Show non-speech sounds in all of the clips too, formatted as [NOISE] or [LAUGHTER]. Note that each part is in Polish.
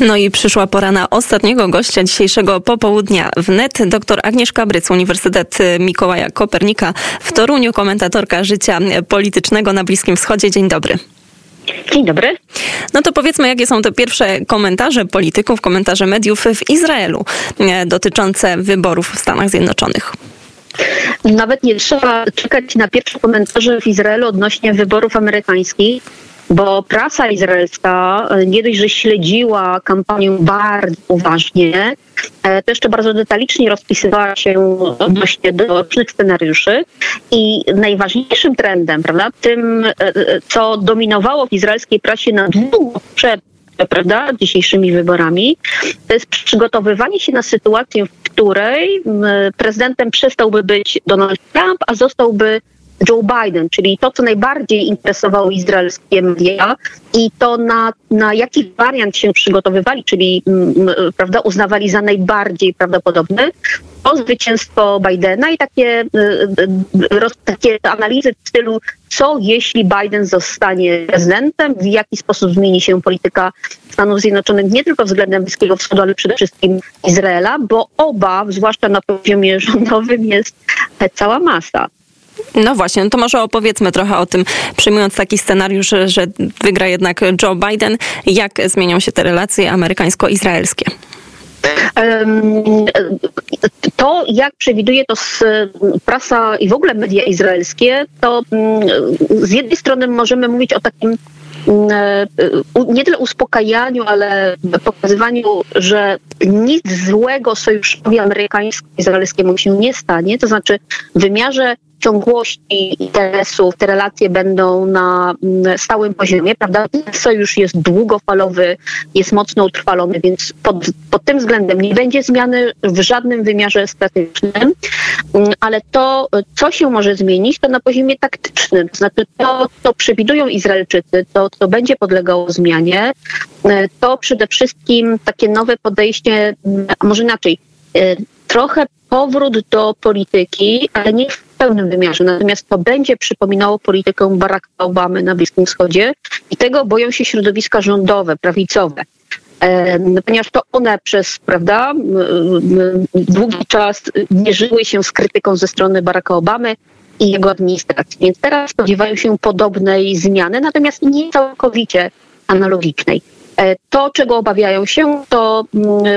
No i przyszła pora na ostatniego gościa dzisiejszego popołudnia wnet. Dr Agnieszka Bryc, Uniwersytet Mikołaja Kopernika w Toruniu, komentatorka życia politycznego na Bliskim Wschodzie. Dzień dobry. Dzień dobry. No to powiedzmy, jakie są te pierwsze komentarze polityków, komentarze mediów w Izraelu e, dotyczące wyborów w Stanach Zjednoczonych. Nawet nie trzeba czekać na pierwsze komentarze w Izraelu odnośnie wyborów amerykańskich, bo prasa izraelska e, nie dość, że śledziła kampanię bardzo uważnie, e, to jeszcze bardzo detalicznie rozpisywała się odnośnie do różnych scenariuszy i najważniejszym trendem, prawda, tym, e, co dominowało w izraelskiej prasie na długo przed prawda, dzisiejszymi wyborami, to jest przygotowywanie się na sytuację, w której prezydentem przestałby być Donald Trump, a zostałby Joe Biden, czyli to, co najbardziej interesowało izraelskie media i to, na, na jaki wariant się przygotowywali, czyli m, prawda, uznawali za najbardziej prawdopodobny, to zwycięstwo Bidena i takie, y, y, takie analizy w stylu, co jeśli Biden zostanie prezydentem, w jaki sposób zmieni się polityka Stanów Zjednoczonych nie tylko względem Bliskiego Wschodu, ale przede wszystkim Izraela, bo oba, zwłaszcza na poziomie rządowym, jest cała masa. No właśnie, no to może opowiedzmy trochę o tym, przyjmując taki scenariusz, że wygra jednak Joe Biden, jak zmienią się te relacje amerykańsko-izraelskie. To, jak przewiduje to prasa i w ogóle media izraelskie, to mm, z jednej strony możemy mówić o takim mm, nie tyle uspokajaniu, ale pokazywaniu, że nic złego sojuszowi amerykańsko-izraelskiemu się nie stanie, to znaczy w wymiarze ciągłości interesów te relacje będą na mm, stałym poziomie, prawda? Sojusz jest długofalowy, jest mocno utrwalony, więc pod, pod tym względem nie będzie zmiany w żadnym wymiarze statycznym, mm, ale to, co się może zmienić, to na poziomie taktycznym, to znaczy to, co przewidują Izraelczycy, to, co będzie podlegało zmianie, e, to przede wszystkim takie nowe podejście, mm, a może inaczej, e, trochę powrót do polityki, ale nie w pełnym wymiarze. Natomiast to będzie przypominało politykę Baracka Obamy na Bliskim Wschodzie i tego boją się środowiska rządowe, prawicowe. Ponieważ to one przez prawda, długi czas mierzyły się z krytyką ze strony Baracka Obamy i jego administracji. Więc teraz spodziewają się podobnej zmiany, natomiast nie całkowicie analogicznej. E, to, czego obawiają się, to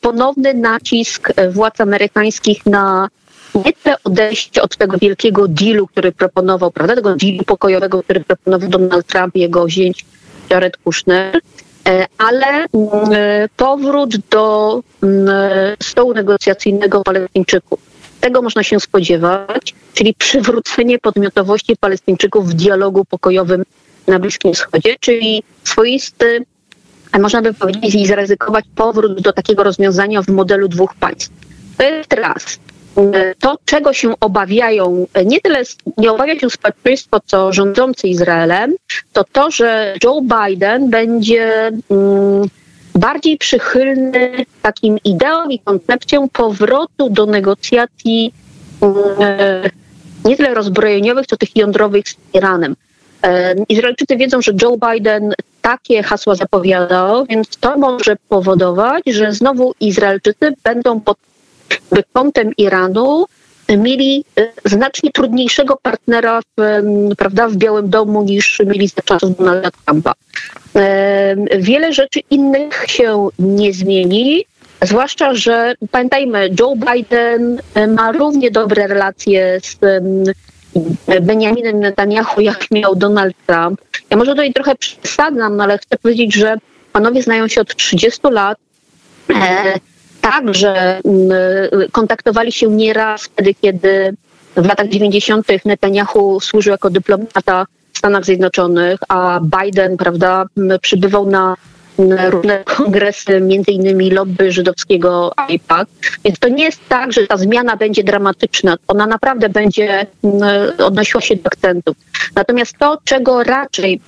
ponowny nacisk władz amerykańskich na nie tyle odejście od tego wielkiego dealu, który proponował, prawda, tego dealu pokojowego, który proponował Donald Trump i jego zięć Jared Kushner, e, ale mm, powrót do mm, stołu negocjacyjnego Palestyńczyków. Tego można się spodziewać, czyli przywrócenie podmiotowości Palestyńczyków w dialogu pokojowym na Bliskim Wschodzie, czyli swoisty, można by powiedzieć, i zaryzykować powrót do takiego rozwiązania w modelu dwóch państw. To jest raz to, czego się obawiają, nie tyle nie obawia się społeczeństwo, co rządzący Izraelem, to to, że Joe Biden będzie mm, bardziej przychylny takim ideom i koncepcjom powrotu do negocjacji mm, nie tyle rozbrojeniowych, co tych jądrowych z Iranem. Izraelczycy wiedzą, że Joe Biden takie hasła zapowiadał, więc to może powodować, że znowu Izraelczycy będą pod by kątem Iranu mieli e, znacznie trudniejszego partnera w, prawda, w Białym Domu niż mieli za czasów Donalda Trumpa. E, wiele rzeczy innych się nie zmieni, zwłaszcza, że pamiętajmy, Joe Biden e, ma równie dobre relacje z Benjaminem Netanyahu, jak miał Donald Trump. Ja może tutaj trochę przesadzam, ale chcę powiedzieć, że panowie znają się od 30 lat także mm, kontaktowali się nieraz wtedy, kiedy w latach 90. Netanyahu służył jako dyplomata w Stanach Zjednoczonych, a Biden, prawda, przybywał na różne [LAUGHS] kongresy, między innymi lobby żydowskiego IPAC. Więc to nie jest tak, że ta zmiana będzie dramatyczna. Ona naprawdę będzie odnosiła się do akcentów. Natomiast to, czego raczej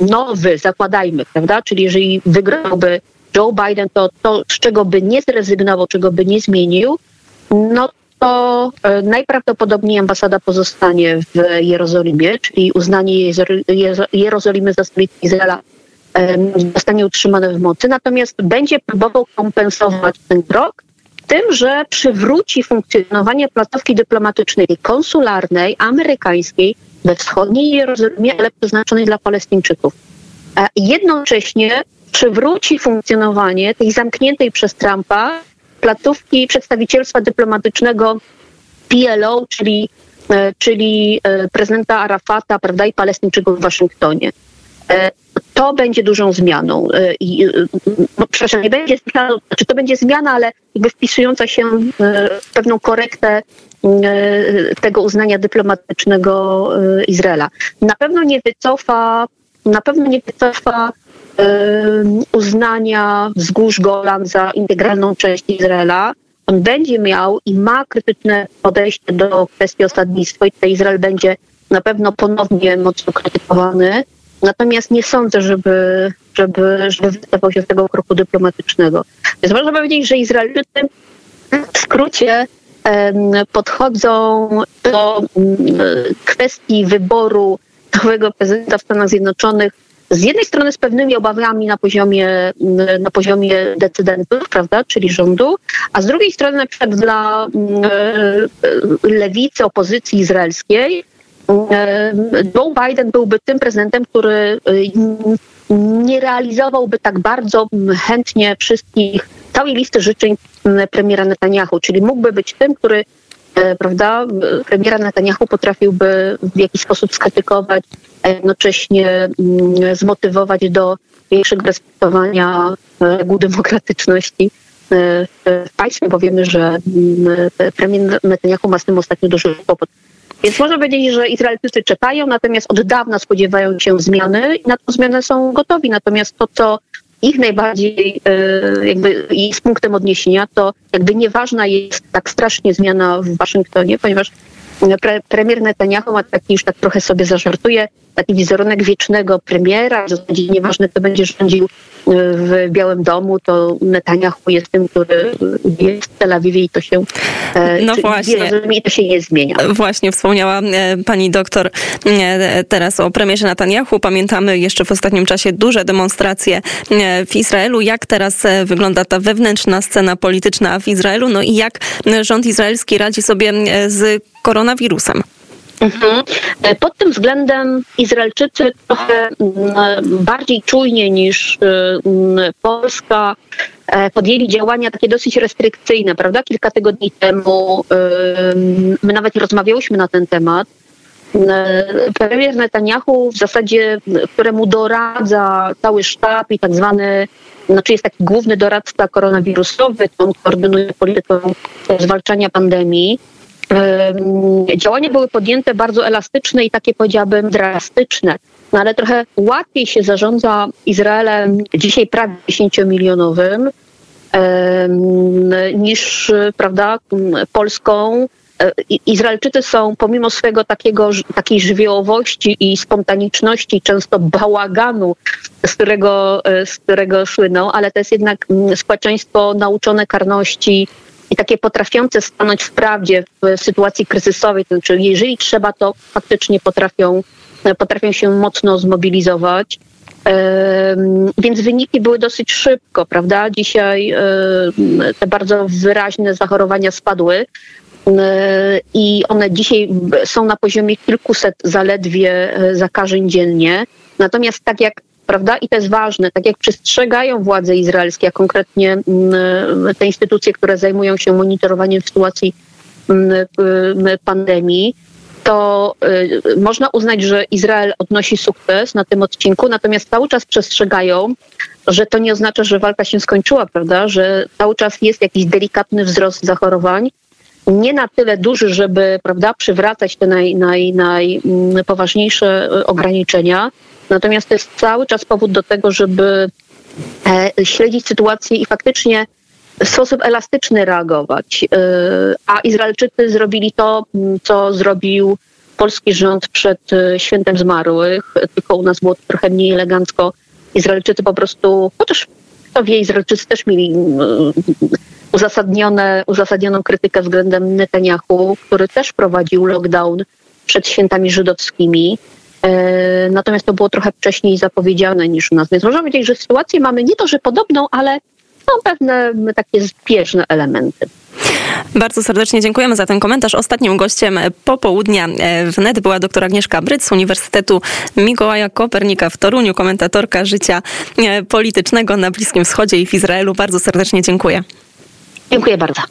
nowy, zakładajmy, prawda, czyli jeżeli wygrałby Joe Biden to, to, z czego by nie zrezygnował, czego by nie zmienił, no to e, najprawdopodobniej ambasada pozostanie w Jerozolimie, czyli uznanie Jerozolimy za stolicę Izraela zostanie utrzymane w mocy, natomiast będzie próbował kompensować ten krok tym, że przywróci funkcjonowanie placówki dyplomatycznej konsularnej amerykańskiej we wschodniej Jerozolimie, ale przeznaczonej dla Palestyńczyków. Jednocześnie przywróci funkcjonowanie tej zamkniętej przez Trumpa placówki przedstawicielstwa dyplomatycznego PLO, czyli, e, czyli e, prezydenta Arafata prawda, i Palestyńczyków w Waszyngtonie. E, to będzie dużą zmianą. I, no, przepraszam, nie będzie zmianą, znaczy to będzie zmiana, ale jakby wpisująca się w pewną korektę tego uznania dyplomatycznego Izraela. Na pewno nie wycofa, na pewno nie wycofa uznania wzgórz Golan za integralną część Izraela. On będzie miał i ma krytyczne podejście do kwestii osadnictwa i tutaj Izrael będzie na pewno ponownie mocno krytykowany. Natomiast nie sądzę, żeby, żeby, żeby wycofał się z tego kroku dyplomatycznego. Więc można powiedzieć, że Izraelczycy w skrócie podchodzą do kwestii wyboru nowego prezydenta w Stanach Zjednoczonych z jednej strony z pewnymi obawami na poziomie, na poziomie decydentów, prawda, czyli rządu, a z drugiej strony na przykład dla mm, e, lewicy, opozycji izraelskiej, e, Joe Biden byłby tym prezydentem, który e, nie realizowałby tak bardzo chętnie wszystkich, całej listy życzeń premiera Netanyahu, czyli mógłby być tym, który prawda, premiera Netanyahu potrafiłby w jakiś sposób skrytykować a jednocześnie mm, zmotywować do większego respektowania reguł demokratyczności e, w państwie, bo wiemy, że mm, premier Netanyahu ma z tym ostatnio duży kłopot. Więc można powiedzieć, że Izraelczycy czekają, natomiast od dawna spodziewają się zmiany i na tę zmianę są gotowi. Natomiast to, co ich najbardziej e, jakby z punktem odniesienia, to jakby nieważna jest tak strasznie zmiana w Waszyngtonie, ponieważ pre, premier Netanyahu ma taki, już tak trochę sobie zażartuje, taki wizerunek wiecznego premiera, w zasadzie nieważne, kto będzie rządził w Białym Domu, to Netanyahu jest tym, który jest w Tel Awiwie i to się, e, no właśnie. i to się nie zmienia. Właśnie wspomniała e, pani doktor e, teraz o premierze Netanyahu. Pamiętamy jeszcze w ostatnim czasie duże demonstracje w Izraelu. Jak teraz wygląda ta wewnętrzna scena polityczna w Izraelu? No i jak rząd izraelski radzi sobie z koronawirusem? Mhm. E, pod tym względem Izraelczycy trochę mm, bardziej czujnie niż y, mm, Polska e, podjęli działania takie dosyć restrykcyjne, prawda? Kilka tygodni temu my nawet rozmawiałyśmy na ten temat. E, premier Netanyahu w zasadzie, któremu doradza cały sztab i tak zwany, znaczy jest taki główny doradca koronawirusowy, on koordynuje politykę zwalczania pandemii działania były podjęte bardzo elastyczne i takie powiedziałabym drastyczne. No ale trochę łatwiej się zarządza Izraelem dzisiaj prawie 10-milionowym niż prawda, Polską. E, Izraelczycy są pomimo swojego takiego, takiej żywiołowości i spontaniczności, często bałaganu, z którego, e, z którego słyną, ale to jest jednak społeczeństwo nauczone karności, i takie potrafiące stanąć w prawdzie w sytuacji kryzysowej, to znaczy jeżeli trzeba, to faktycznie potrafią, potrafią się mocno zmobilizować. Więc wyniki były dosyć szybko, prawda? Dzisiaj te bardzo wyraźne zachorowania spadły i one dzisiaj są na poziomie kilkuset zaledwie e, zakażeń dziennie. Natomiast tak jak prawda? I to jest ważne, tak jak przestrzegają władze izraelskie, a konkretnie mm, te instytucje, które zajmują się monitorowaniem sytuacji mm, pandemii, to y, można uznać, że Izrael odnosi sukces na tym odcinku, natomiast cały czas przestrzegają, że to nie oznacza, że walka się skończyła, prawda? Że cały czas jest jakiś delikatny wzrost zachorowań. Nie na tyle duży, żeby prawda, przywracać te naj, naj, najpoważniejsze y, ograniczenia, Natomiast to jest cały czas powód do tego, żeby e, śledzić sytuację i faktycznie w sposób elastyczny reagować. E, a Izraelczycy zrobili to, co zrobił polski rząd przed e, świętem zmarłych, tylko u nas było trochę mniej elegancko. Izraelczycy po prostu, chociaż kto wie, Izraelczycy też mieli uzasadnione, uzasadnioną krytykę względem Netanyahu, który też prowadził lockdown przed świętami żydowskimi. Natomiast to było trochę wcześniej zapowiedziane niż u nas. Więc możemy powiedzieć, że sytuację mamy nie to, że podobną, ale no, pewne takie zbieżne elementy. Bardzo serdecznie dziękujemy za ten komentarz. Ostatnim gościem popołudnia w NET była dr Agnieszka Bryc z Uniwersytetu Mikołaja Kopernika w Toruniu, komentatorka życia politycznego na Bliskim Wschodzie i w Izraelu. Bardzo serdecznie dziękuję. Dziękuję bardzo.